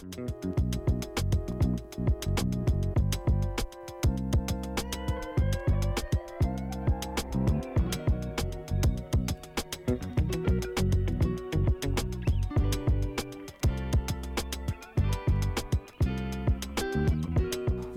Thank you.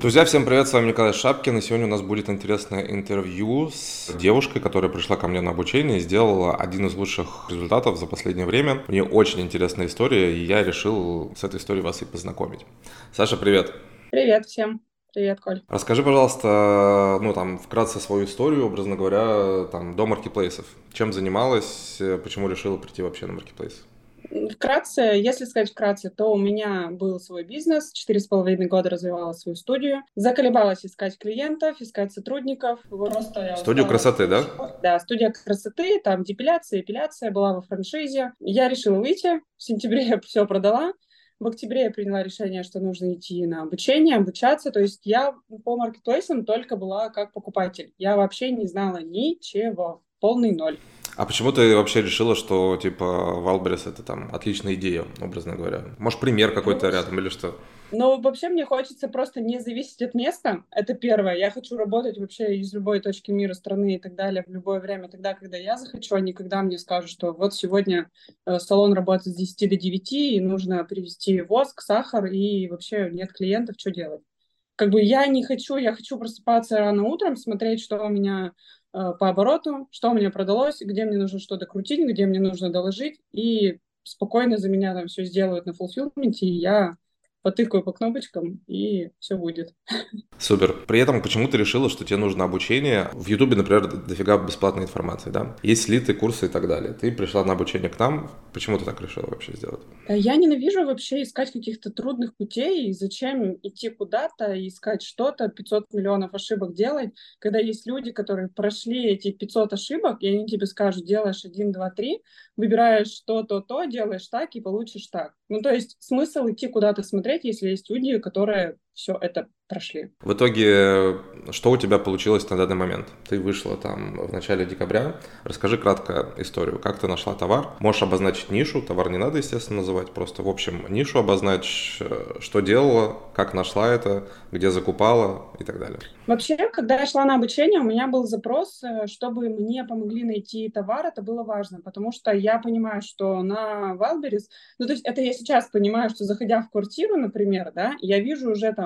Друзья, всем привет, с вами Николай Шапкин, и сегодня у нас будет интересное интервью с девушкой, которая пришла ко мне на обучение и сделала один из лучших результатов за последнее время. У нее очень интересная история, и я решил с этой историей вас и познакомить. Саша, привет! Привет всем! Привет, Коль. Расскажи, пожалуйста, ну там вкратце свою историю, образно говоря, там до маркетплейсов. Чем занималась, почему решила прийти вообще на маркетплейс? Вкратце, если сказать вкратце, то у меня был свой бизнес, четыре с половиной года развивала свою студию, заколебалась искать клиентов, искать сотрудников. Просто Студию красоты, да? Да, студия красоты, там депиляция, эпиляция, была во франшизе. Я решила выйти, в сентябре я все продала, в октябре я приняла решение, что нужно идти на обучение, обучаться. То есть я по маркетплейсам только была как покупатель. Я вообще не знала ничего, полный ноль. А почему ты вообще решила, что, типа, Wildberries это там отличная идея, образно говоря? Может, пример какой-то ну, рядом или что? Ну, вообще мне хочется просто не зависеть от места. Это первое. Я хочу работать вообще из любой точки мира, страны и так далее в любое время, тогда, когда я захочу, а не когда мне скажут, что вот сегодня э, салон работает с 10 до 9, и нужно привезти воск, сахар, и вообще нет клиентов, что делать? Как бы я не хочу, я хочу просыпаться рано утром, смотреть, что у меня по обороту, что у меня продалось, где мне нужно что-то крутить, где мне нужно доложить, и спокойно за меня там все сделают на фулфилменте, и я потыкаю по кнопочкам, и все будет. Супер. При этом почему ты решила, что тебе нужно обучение? В Ютубе, например, дофига бесплатной информации, да? Есть слиты, курсы и так далее. Ты пришла на обучение к нам. Почему ты так решила вообще сделать? Э, я ненавижу вообще искать каких-то трудных путей. И зачем идти куда-то и искать что-то, 500 миллионов ошибок делать, когда есть люди, которые прошли эти 500 ошибок, и они тебе скажут, делаешь 1, 2, 3, выбираешь то, то, то, делаешь так и получишь так. Ну, то есть смысл идти куда-то смотреть, если есть люди, которые все это прошли. В итоге, что у тебя получилось на данный момент? Ты вышла там в начале декабря. Расскажи кратко историю. Как ты нашла товар? Можешь обозначить нишу. Товар не надо, естественно, называть. Просто, в общем, нишу обозначь, э, что делала, как нашла это, где закупала и так далее. Вообще, когда я шла на обучение, у меня был запрос, э, чтобы мне помогли найти товар. Это было важно, потому что я понимаю, что на Wildberries, ну, то есть это я сейчас понимаю, что заходя в квартиру, например, да, я вижу уже там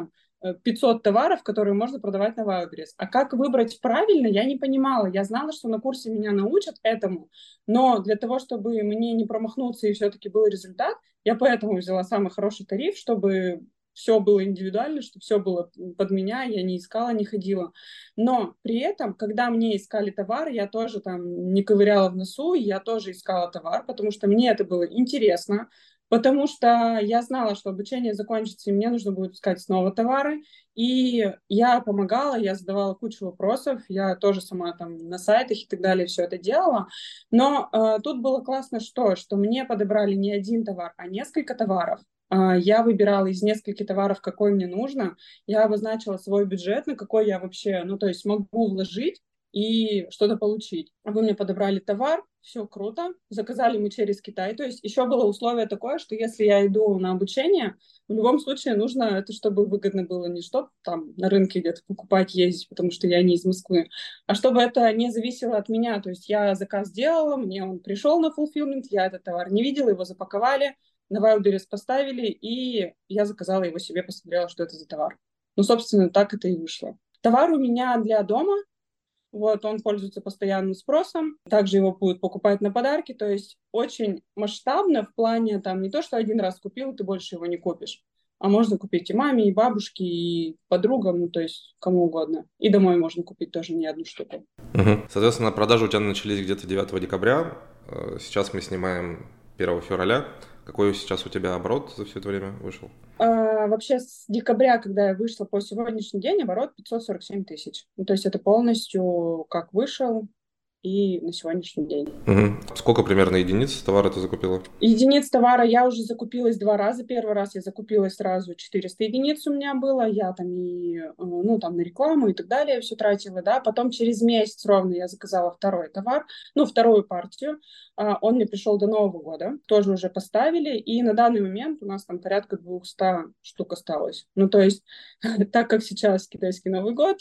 500 э, товаров, которые можно продавать на Wildberries. А как выбрать правильно, я не понимала. Я знала, что на курсе меня научат этому, но для того, чтобы мне не промахнуться и все-таки был результат, я поэтому взяла самый хороший тариф, чтобы все было индивидуально, чтобы все было под меня, я не искала, не ходила. Но при этом, когда мне искали товар, я тоже там не ковыряла в носу, я тоже искала товар, потому что мне это было интересно, потому что я знала, что обучение закончится, и мне нужно будет искать снова товары. И я помогала, я задавала кучу вопросов, я тоже сама там на сайтах и так далее все это делала. Но э, тут было классно что? Что мне подобрали не один товар, а несколько товаров. Э, я выбирала из нескольких товаров, какой мне нужно. Я обозначила свой бюджет, на какой я вообще, ну то есть могу вложить и что-то получить. Вы мне подобрали товар, все круто, заказали мы через Китай. То есть еще было условие такое, что если я иду на обучение, в любом случае нужно это, чтобы выгодно было, не чтобы там на рынке где-то покупать, ездить, потому что я не из Москвы, а чтобы это не зависело от меня. То есть я заказ сделала, мне он пришел на fulfillment, я этот товар не видела, его запаковали, на Wildberries поставили, и я заказала его себе, посмотрела, что это за товар. Ну, собственно, так это и вышло. Товар у меня для дома, вот, он пользуется постоянным спросом. Также его будут покупать на подарки. То есть очень масштабно в плане там не то, что один раз купил, ты больше его не купишь. А можно купить и маме, и бабушке, и подругам, ну, то есть кому угодно. И домой можно купить тоже не одну штуку. Угу. Соответственно, продажи у тебя начались где-то 9 декабря. Э, сейчас мы снимаем 1 февраля. Какой сейчас у тебя оборот за все это время вышел? А, вообще с декабря, когда я вышла по сегодняшний день, оборот 547 тысяч. Ну, то есть это полностью как вышел, и на сегодняшний день. Угу. Сколько примерно единиц товара ты закупила? Единиц товара я уже закупилась два раза. Первый раз я закупилась сразу 400 единиц у меня было. Я там и, э, ну, там на рекламу и так далее все тратила, да. Потом через месяц ровно я заказала второй товар, ну, вторую партию. А, он мне пришел до Нового года. Тоже уже поставили. И на данный момент у нас там порядка 200 штук осталось. Ну, то есть, так как сейчас китайский Новый год,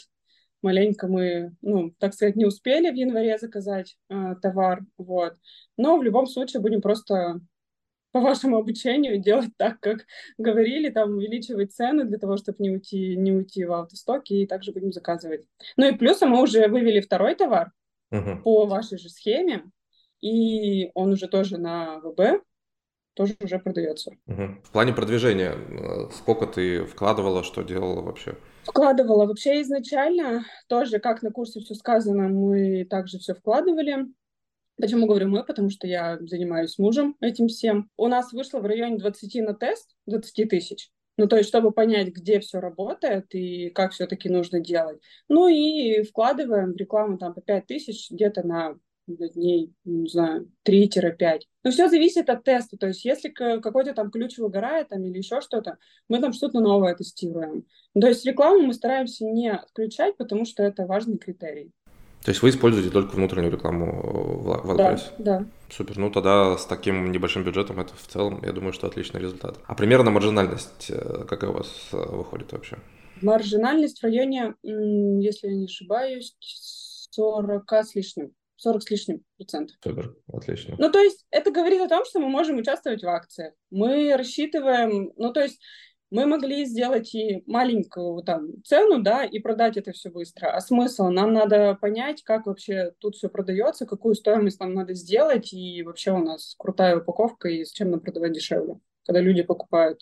маленько мы, ну, так сказать, не успели в январе заказать э, товар, вот. Но в любом случае будем просто по вашему обучению делать так, как говорили, там увеличивать цены для того, чтобы не уйти, не уйти в автостоки, и также будем заказывать. Ну и плюсом мы уже вывели второй товар uh-huh. по вашей же схеме, и он уже тоже на ВБ, тоже уже продается. Угу. В плане продвижения, э, сколько ты вкладывала, что делала вообще? Вкладывала. Вообще изначально тоже, как на курсе все сказано, мы также все вкладывали. Почему говорю мы? Потому что я занимаюсь мужем этим всем. У нас вышло в районе 20 на тест, 20 тысяч. Ну, то есть, чтобы понять, где все работает и как все-таки нужно делать. Ну и вкладываем в рекламу там по 5 тысяч где-то на дней, не знаю, 3-5. Но все зависит от теста. То есть если какой-то там ключ выгорает там, или еще что-то, мы там что-то новое тестируем. То есть рекламу мы стараемся не отключать, потому что это важный критерий. То есть вы используете только внутреннюю рекламу в WordPress? Да, да. Супер. Ну тогда с таким небольшим бюджетом это в целом, я думаю, что отличный результат. А примерно маржинальность э, какая у вас э, выходит вообще? Маржинальность в районе, если я не ошибаюсь, 40 с лишним. 40 с лишним процентов. Супер, отлично. Ну, то есть это говорит о том, что мы можем участвовать в акциях. Мы рассчитываем, ну, то есть мы могли сделать и маленькую там цену, да, и продать это все быстро. А смысл? Нам надо понять, как вообще тут все продается, какую стоимость нам надо сделать, и вообще у нас крутая упаковка, и зачем нам продавать дешевле когда люди покупают.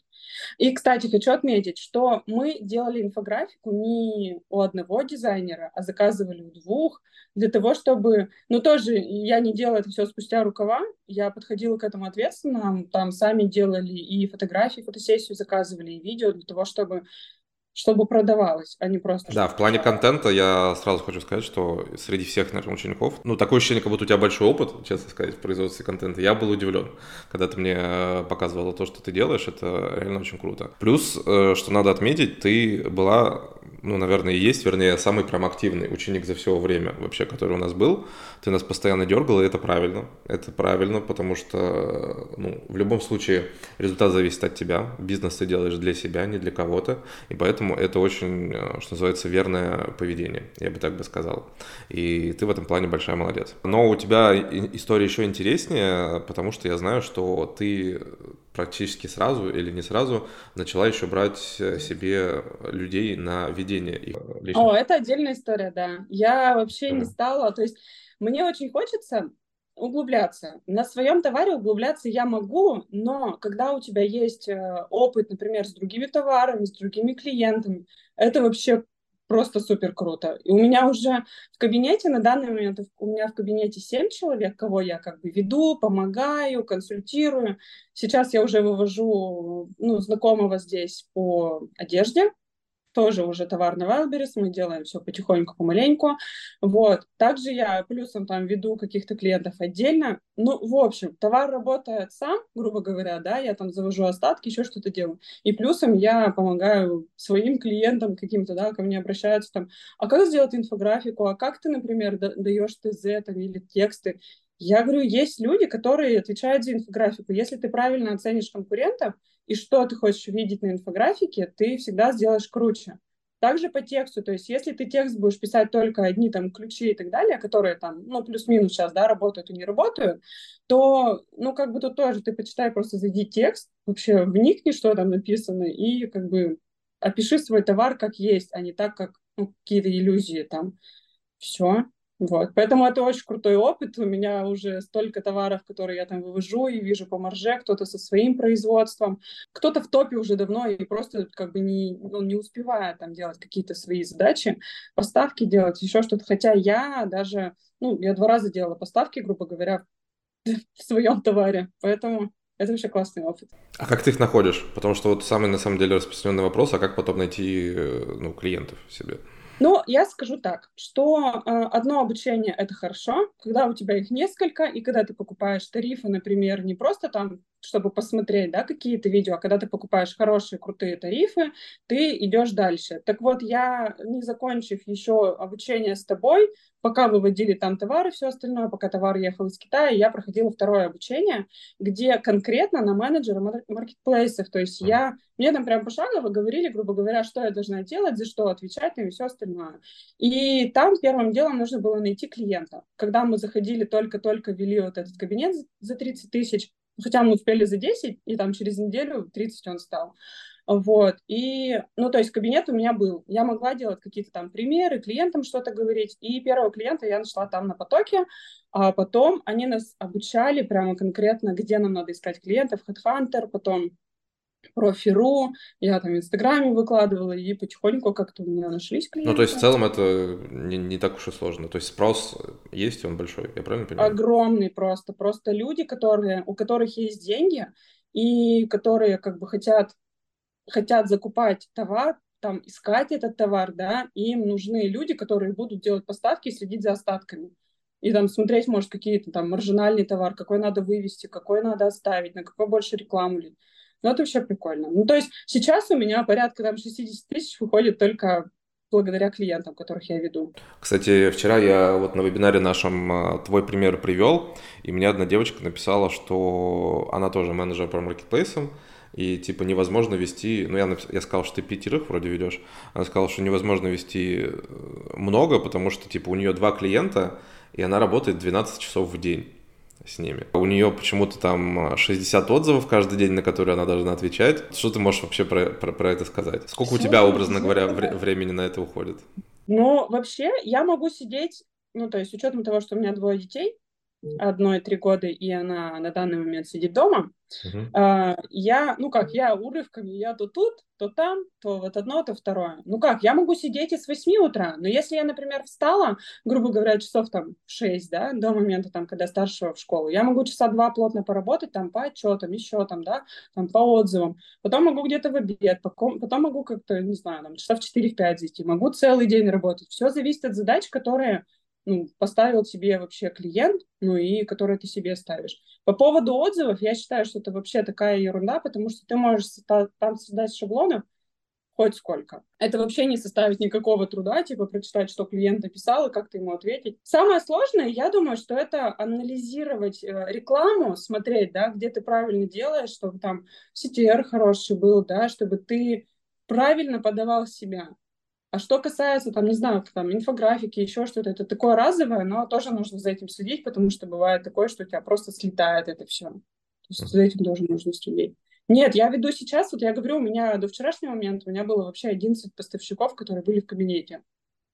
И, кстати, хочу отметить, что мы делали инфографику не у одного дизайнера, а заказывали у двух, для того, чтобы... Ну, тоже я не делала это все спустя рукава, я подходила к этому ответственно, там сами делали и фотографии, фотосессию заказывали, и видео для того, чтобы чтобы продавалось, а не просто... Да, в плане контента я сразу хочу сказать, что среди всех, наверное, учеников, ну, такое ощущение, как будто у тебя большой опыт, честно сказать, в производстве контента. Я был удивлен, когда ты мне э, показывала то, что ты делаешь, это реально очень круто. Плюс, э, что надо отметить, ты была ну, наверное, и есть, вернее, самый прям активный ученик за все время вообще, который у нас был. Ты нас постоянно дергал, и это правильно. Это правильно, потому что, ну, в любом случае результат зависит от тебя. Бизнес ты делаешь для себя, не для кого-то. И поэтому это очень, э, что называется, верное поведение, я бы так бы сказал. И ты в этом плане большая молодец. Но у тебя история еще интереснее, потому что я знаю, что ты практически сразу или не сразу начала еще брать э, себе людей на ведение их лично. О, это отдельная история, да. Я вообще mm. не стала, то есть мне очень хочется углубляться. На своем товаре углубляться я могу, но когда у тебя есть э, опыт, например, с другими товарами, с другими клиентами, это вообще просто супер круто. И у меня уже в кабинете на данный момент, у меня в кабинете 7 человек, кого я как бы веду, помогаю, консультирую. Сейчас я уже вывожу ну, знакомого здесь по одежде, тоже уже товар на Wildberries, мы делаем все потихоньку, помаленьку. Вот. Также я плюсом там веду каких-то клиентов отдельно. Ну, в общем, товар работает сам, грубо говоря, да, я там завожу остатки, еще что-то делаю. И плюсом я помогаю своим клиентам каким-то, да, ко мне обращаются там, а как сделать инфографику, а как ты, например, даешь ТЗ там, или тексты. Я говорю, есть люди, которые отвечают за инфографику. Если ты правильно оценишь конкурентов, и что ты хочешь видеть на инфографике, ты всегда сделаешь круче. Также по тексту, то есть если ты текст будешь писать только одни там ключи и так далее, которые там, ну, плюс-минус сейчас, да, работают и не работают, то, ну, как бы тут тоже ты почитай, просто зайди текст, вообще вникни, что там написано, и как бы опиши свой товар как есть, а не так, как ну, какие-то иллюзии там. Все. Вот. Поэтому это очень крутой опыт. У меня уже столько товаров, которые я там вывожу и вижу по марже, кто-то со своим производством, кто-то в топе уже давно и просто как бы не, ну, не успевает там делать какие-то свои задачи, поставки делать, еще что-то. Хотя я даже, ну, я два раза делала поставки, грубо говоря, в своем товаре. Поэтому это вообще классный опыт. А как ты их находишь? Потому что вот самый, на самом деле, распространенный вопрос, а как потом найти э, ну, клиентов себе? Ну, я скажу так, что э, одно обучение это хорошо, когда у тебя их несколько, и когда ты покупаешь тарифы, например, не просто там, чтобы посмотреть, да, какие-то видео, а когда ты покупаешь хорошие, крутые тарифы, ты идешь дальше. Так вот, я, не закончив еще обучение с тобой, пока выводили там товары, все остальное, пока товар ехал из Китая, я проходила второе обучение, где конкретно на менеджера маркетплейсов, то есть я, мне там прям пошагово говорили, грубо говоря, что я должна делать, за что отвечать и все остальное. И там первым делом нужно было найти клиента. Когда мы заходили, только-только вели вот этот кабинет за 30 тысяч, хотя мы успели за 10, и там через неделю 30 он стал. Вот, и, ну, то есть кабинет у меня был. Я могла делать какие-то там примеры, клиентам что-то говорить, и первого клиента я нашла там на потоке, а потом они нас обучали прямо конкретно, где нам надо искать клиентов, HeadHunter, потом профи.ру, я там в Инстаграме выкладывала, и потихоньку как-то у меня нашлись клиенты. Ну, то есть в целом это не, не так уж и сложно. То есть спрос есть, он большой, я правильно понимаю? Огромный просто. Просто люди, которые, у которых есть деньги, и которые как бы хотят хотят закупать товар, там, искать этот товар, да, им нужны люди, которые будут делать поставки и следить за остатками. И там смотреть, может, какие-то там маржинальный товар, какой надо вывести, какой надо оставить, на какой больше рекламу лить. Ну, это вообще прикольно. Ну, то есть сейчас у меня порядка там 60 тысяч выходит только благодаря клиентам, которых я веду. Кстати, вчера я вот на вебинаре нашем а, твой пример привел, и мне одна девочка написала, что она тоже менеджер по маркетплейсам, и типа невозможно вести, ну я, напис... я сказал, что ты пятерых вроде ведешь, она сказала, что невозможно вести э, много, потому что типа у нее два клиента, и она работает 12 часов в день с ними. У нее почему-то там 60 отзывов каждый день, на которые она должна отвечать. Что ты можешь вообще про, про, про это сказать? Сколько у тебя, образно говоря, вре- времени на это уходит? Ну, вообще, я могу сидеть, ну, то есть, с учетом того, что у меня двое детей, одной три года, и она на данный момент сидит дома. Uh-huh. А, я, ну как, я урывками, я то тут, то там, то вот одно, то второе. Ну как, я могу сидеть и с 8 утра, но если я, например, встала, грубо говоря, часов там 6, да, до момента там, когда старшего в школу, я могу часа два плотно поработать там по отчетам, еще там, да, там по отзывам, потом могу где-то в обед, потом, потом могу как-то, не знаю, там, часов 4-5 зайти, могу целый день работать. Все зависит от задач, которые ну, поставил тебе вообще клиент, ну и который ты себе ставишь. По поводу отзывов, я считаю, что это вообще такая ерунда, потому что ты можешь там создать шаблонов хоть сколько. Это вообще не составит никакого труда, типа прочитать, что клиент написал и как-то ему ответить. Самое сложное, я думаю, что это анализировать э, рекламу, смотреть, да, где ты правильно делаешь, чтобы там CTR хороший был, да, чтобы ты правильно подавал себя. А что касается, там, не знаю, там, инфографики, еще что-то, это такое разовое, но тоже нужно за этим следить, потому что бывает такое, что у тебя просто слетает это все. То есть за этим тоже нужно следить. Нет, я веду сейчас, вот я говорю, у меня до вчерашнего момента у меня было вообще 11 поставщиков, которые были в кабинете.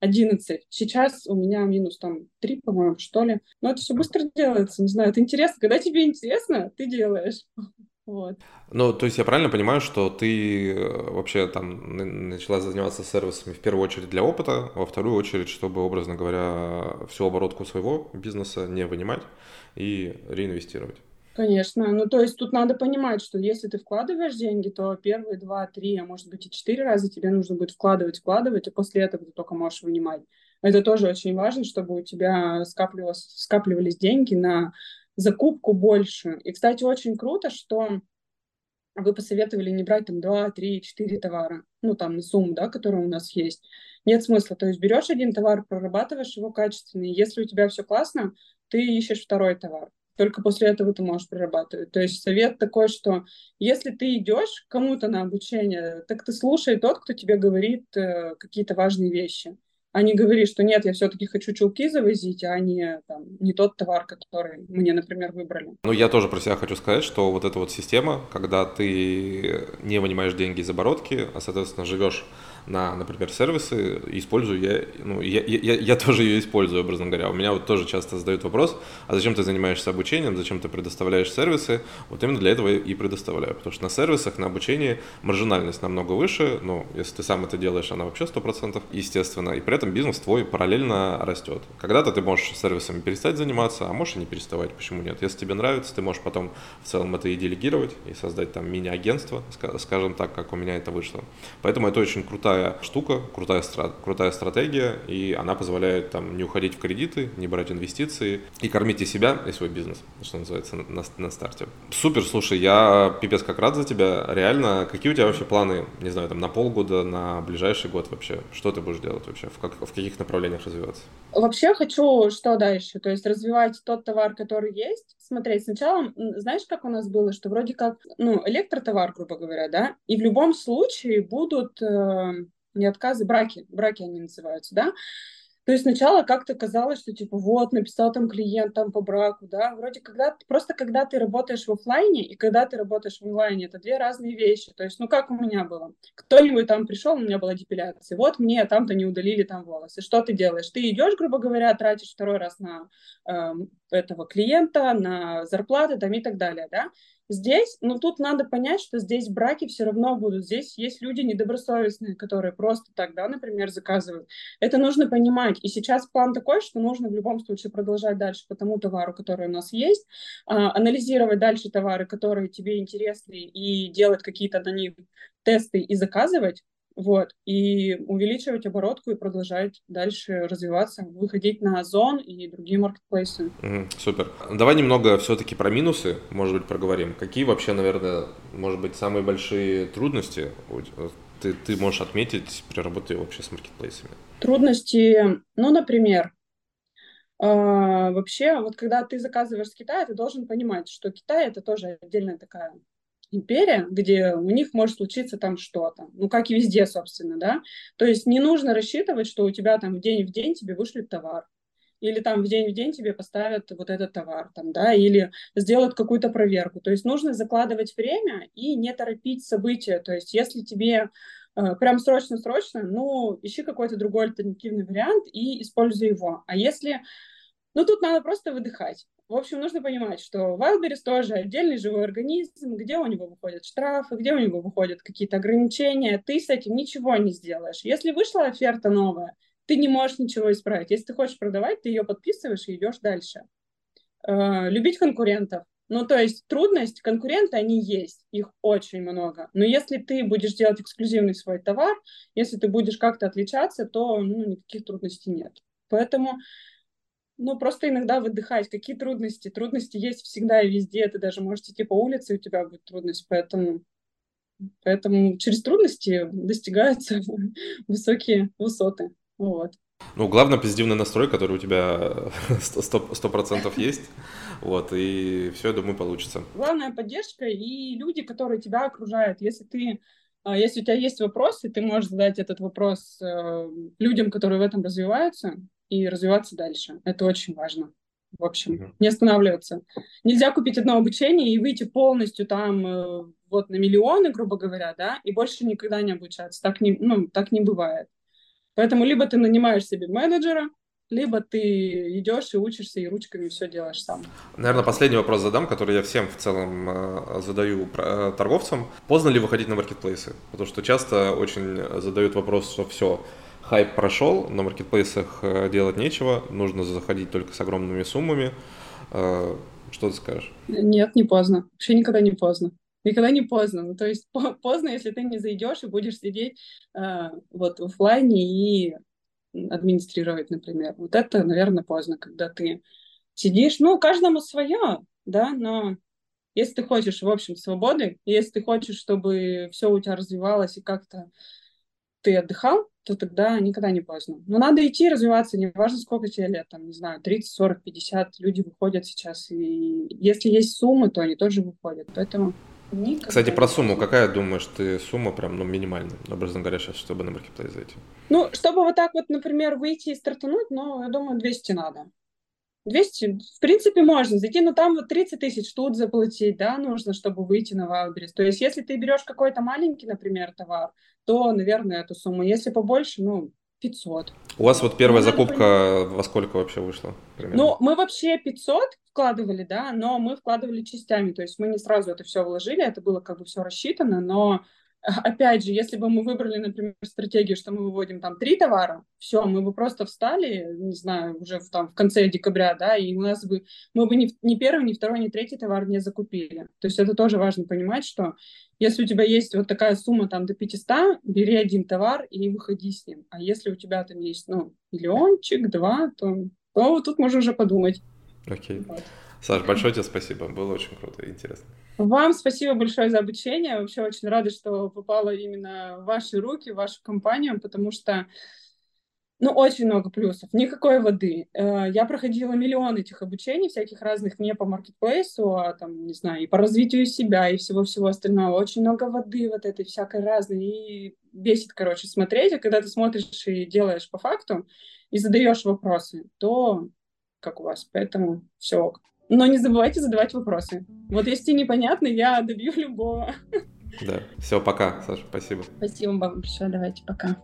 11. Сейчас у меня минус там 3, по-моему, что ли. Но это все быстро делается, не знаю, это интересно. Когда тебе интересно, ты делаешь. Вот. Ну, то есть я правильно понимаю, что ты э, вообще там начала заниматься сервисами в первую очередь для опыта, а во вторую очередь, чтобы, образно говоря, всю оборотку своего бизнеса не вынимать и реинвестировать? Конечно. Ну, то есть тут надо понимать, что если ты вкладываешь деньги, то первые два, три, а может быть и четыре раза тебе нужно будет вкладывать, вкладывать, и после этого ты только можешь вынимать. Это тоже очень важно, чтобы у тебя скапливалось, скапливались деньги на закупку больше. И, кстати, очень круто, что вы посоветовали не брать там 2, 3, 4 товара, ну, там, на сумму, да, которая у нас есть. Нет смысла. То есть берешь один товар, прорабатываешь его качественно, и если у тебя все классно, ты ищешь второй товар. Только после этого ты можешь прорабатывать. То есть совет такой, что если ты идешь кому-то на обучение, так ты слушай тот, кто тебе говорит э, какие-то важные вещи а не говори, что нет, я все-таки хочу чулки завозить, а не, там, не тот товар, который мне, например, выбрали. Ну, я тоже про себя хочу сказать, что вот эта вот система, когда ты не вынимаешь деньги из оборотки, а, соответственно, живешь на, например, сервисы, использую я, ну, я, я, я тоже ее использую, образно говоря. У меня вот тоже часто задают вопрос, а зачем ты занимаешься обучением, зачем ты предоставляешь сервисы? Вот именно для этого и предоставляю, потому что на сервисах, на обучении маржинальность намного выше, ну, если ты сам это делаешь, она вообще 100%, естественно, и при этом бизнес твой параллельно растет. Когда-то ты можешь сервисами перестать заниматься, а можешь и не переставать. Почему нет? Если тебе нравится, ты можешь потом в целом это и делегировать, и создать там мини-агентство, скажем так, как у меня это вышло. Поэтому это очень крутая штука, крутая, крутая стратегия, и она позволяет там не уходить в кредиты, не брать инвестиции и кормить и себя, и свой бизнес, что называется, на, на старте. Супер, слушай, я пипец как рад за тебя. Реально, какие у тебя вообще планы, не знаю, там на полгода, на ближайший год вообще? Что ты будешь делать вообще? В, как, в каких направлениях развиваться? Вообще хочу что дальше? То есть развивать тот товар, который есть. Смотреть, сначала, знаешь, как у нас было, что вроде как, ну, электротовар, грубо говоря, да, и в любом случае будут э, не отказы, браки, браки они называются, да, то есть сначала как-то казалось, что типа вот, написал там клиент там по браку, да, вроде когда, просто когда ты работаешь в офлайне и когда ты работаешь в онлайне, это две разные вещи. То есть, ну как у меня было? Кто-нибудь там пришел, у меня была депиляция, вот мне там-то не удалили там волосы. Что ты делаешь? Ты идешь, грубо говоря, тратишь второй раз на э, этого клиента, на зарплаты там и так далее, да, Здесь, ну тут надо понять, что здесь браки все равно будут. Здесь есть люди недобросовестные, которые просто тогда, например, заказывают. Это нужно понимать. И сейчас план такой, что нужно в любом случае продолжать дальше по тому товару, который у нас есть, а, анализировать дальше товары, которые тебе интересны, и делать какие-то на них тесты и заказывать, вот, и увеличивать оборотку и продолжать дальше развиваться, выходить на Озон и другие маркетплейсы. Mm, супер. Давай немного все-таки про минусы, может быть, проговорим. Какие вообще, наверное, может быть, самые большие трудности ты, ты можешь отметить при работе вообще с маркетплейсами? Трудности, ну, например, э, вообще, вот когда ты заказываешь с Китая, ты должен понимать, что Китай это тоже отдельная такая империя, где у них может случиться там что-то. Ну, как и везде, собственно, да. То есть не нужно рассчитывать, что у тебя там в день в день тебе вышлют товар. Или там в день в день тебе поставят вот этот товар, там, да, или сделают какую-то проверку. То есть нужно закладывать время и не торопить события. То есть если тебе э, прям срочно-срочно, ну, ищи какой-то другой альтернативный вариант и используй его. А если... Ну, тут надо просто выдыхать. В общем, нужно понимать, что Wildberries тоже отдельный живой организм, где у него выходят штрафы, где у него выходят какие-то ограничения. Ты с этим ничего не сделаешь. Если вышла оферта новая, ты не можешь ничего исправить. Если ты хочешь продавать, ты ее подписываешь и идешь дальше. Э, любить конкурентов. Ну, то есть трудность, конкуренты, они есть, их очень много. Но если ты будешь делать эксклюзивный свой товар, если ты будешь как-то отличаться, то ну, никаких трудностей нет. Поэтому ну, просто иногда выдыхать. Какие трудности? Трудности есть всегда и везде. Ты даже можешь идти по улице, и у тебя будет трудность. Поэтому, поэтому через трудности достигаются высокие высоты. Вот. Ну, главное, позитивный настрой, который у тебя 100%, есть. Вот, и все, я думаю, получится. Главная поддержка и люди, которые тебя окружают. Если ты а, если у тебя есть вопросы, ты можешь задать этот вопрос э, людям, которые в этом развиваются, и развиваться дальше. Это очень важно. В общем, не останавливаться. Нельзя купить одно обучение и выйти полностью там э, вот на миллионы, грубо говоря, да, и больше никогда не обучаться. Так не, ну, так не бывает. Поэтому либо ты нанимаешь себе менеджера, либо ты идешь и учишься, и ручками все делаешь сам. Наверное, последний вопрос задам, который я всем в целом э, задаю э, торговцам. Поздно ли выходить на маркетплейсы? Потому что часто очень задают вопрос, что все, хайп прошел, на маркетплейсах э, делать нечего, нужно заходить только с огромными суммами. Э, что ты скажешь? Нет, не поздно. Вообще никогда не поздно. Никогда не поздно. Ну, то есть поздно, если ты не зайдешь и будешь сидеть э, вот в офлайне и администрировать, например. Вот это, наверное, поздно, когда ты сидишь. Ну, каждому свое, да, но если ты хочешь, в общем, свободы, если ты хочешь, чтобы все у тебя развивалось и как-то ты отдыхал, то тогда никогда не поздно. Но надо идти развиваться, неважно, сколько тебе лет, там, не знаю, 30, 40, 50, люди выходят сейчас, и если есть суммы, то они тоже выходят, поэтому... Никогда Кстати, про сумму, какая, думаешь, ты сумма прям, ну, минимальная, образно говоря, сейчас, чтобы на маркетплейс зайти? Ну, чтобы вот так вот, например, выйти и стартануть, ну, я думаю, 200 надо. 200, в принципе, можно зайти, но там вот 30 тысяч тут заплатить, да, нужно, чтобы выйти на Wildberries. То есть, если ты берешь какой-то маленький, например, товар, то, наверное, эту сумму. Если побольше, ну, 500. У вас вот первая ну, закупка во сколько вообще вышла? Примерно? Ну, мы вообще 500 вкладывали, да, но мы вкладывали частями, то есть мы не сразу это все вложили, это было как бы все рассчитано, но опять же, если бы мы выбрали, например, стратегию, что мы выводим там три товара, все, мы бы просто встали, не знаю, уже в, там, в конце декабря, да, и у нас бы, мы бы ни, ни первый, ни второй, ни третий товар не закупили. То есть это тоже важно понимать, что если у тебя есть вот такая сумма там до 500, бери один товар и выходи с ним. А если у тебя там есть, ну, миллиончик, два, то, то тут можно уже подумать. Окей. Вот. Саш, большое тебе спасибо, было очень круто и интересно. Вам спасибо большое за обучение. Вообще очень рада, что попала именно в ваши руки, в вашу компанию, потому что ну, очень много плюсов. Никакой воды. Э, я проходила миллион этих обучений, всяких разных не по маркетплейсу, а там, не знаю, и по развитию себя, и всего-всего остального. Очень много воды вот этой всякой разной. И бесит, короче, смотреть. А когда ты смотришь и делаешь по факту, и задаешь вопросы, то как у вас. Поэтому все ок. Но не забывайте задавать вопросы. Вот если непонятно, я добью любого. Да. Все, пока, Саша, спасибо. Спасибо вам большое. Давайте, пока.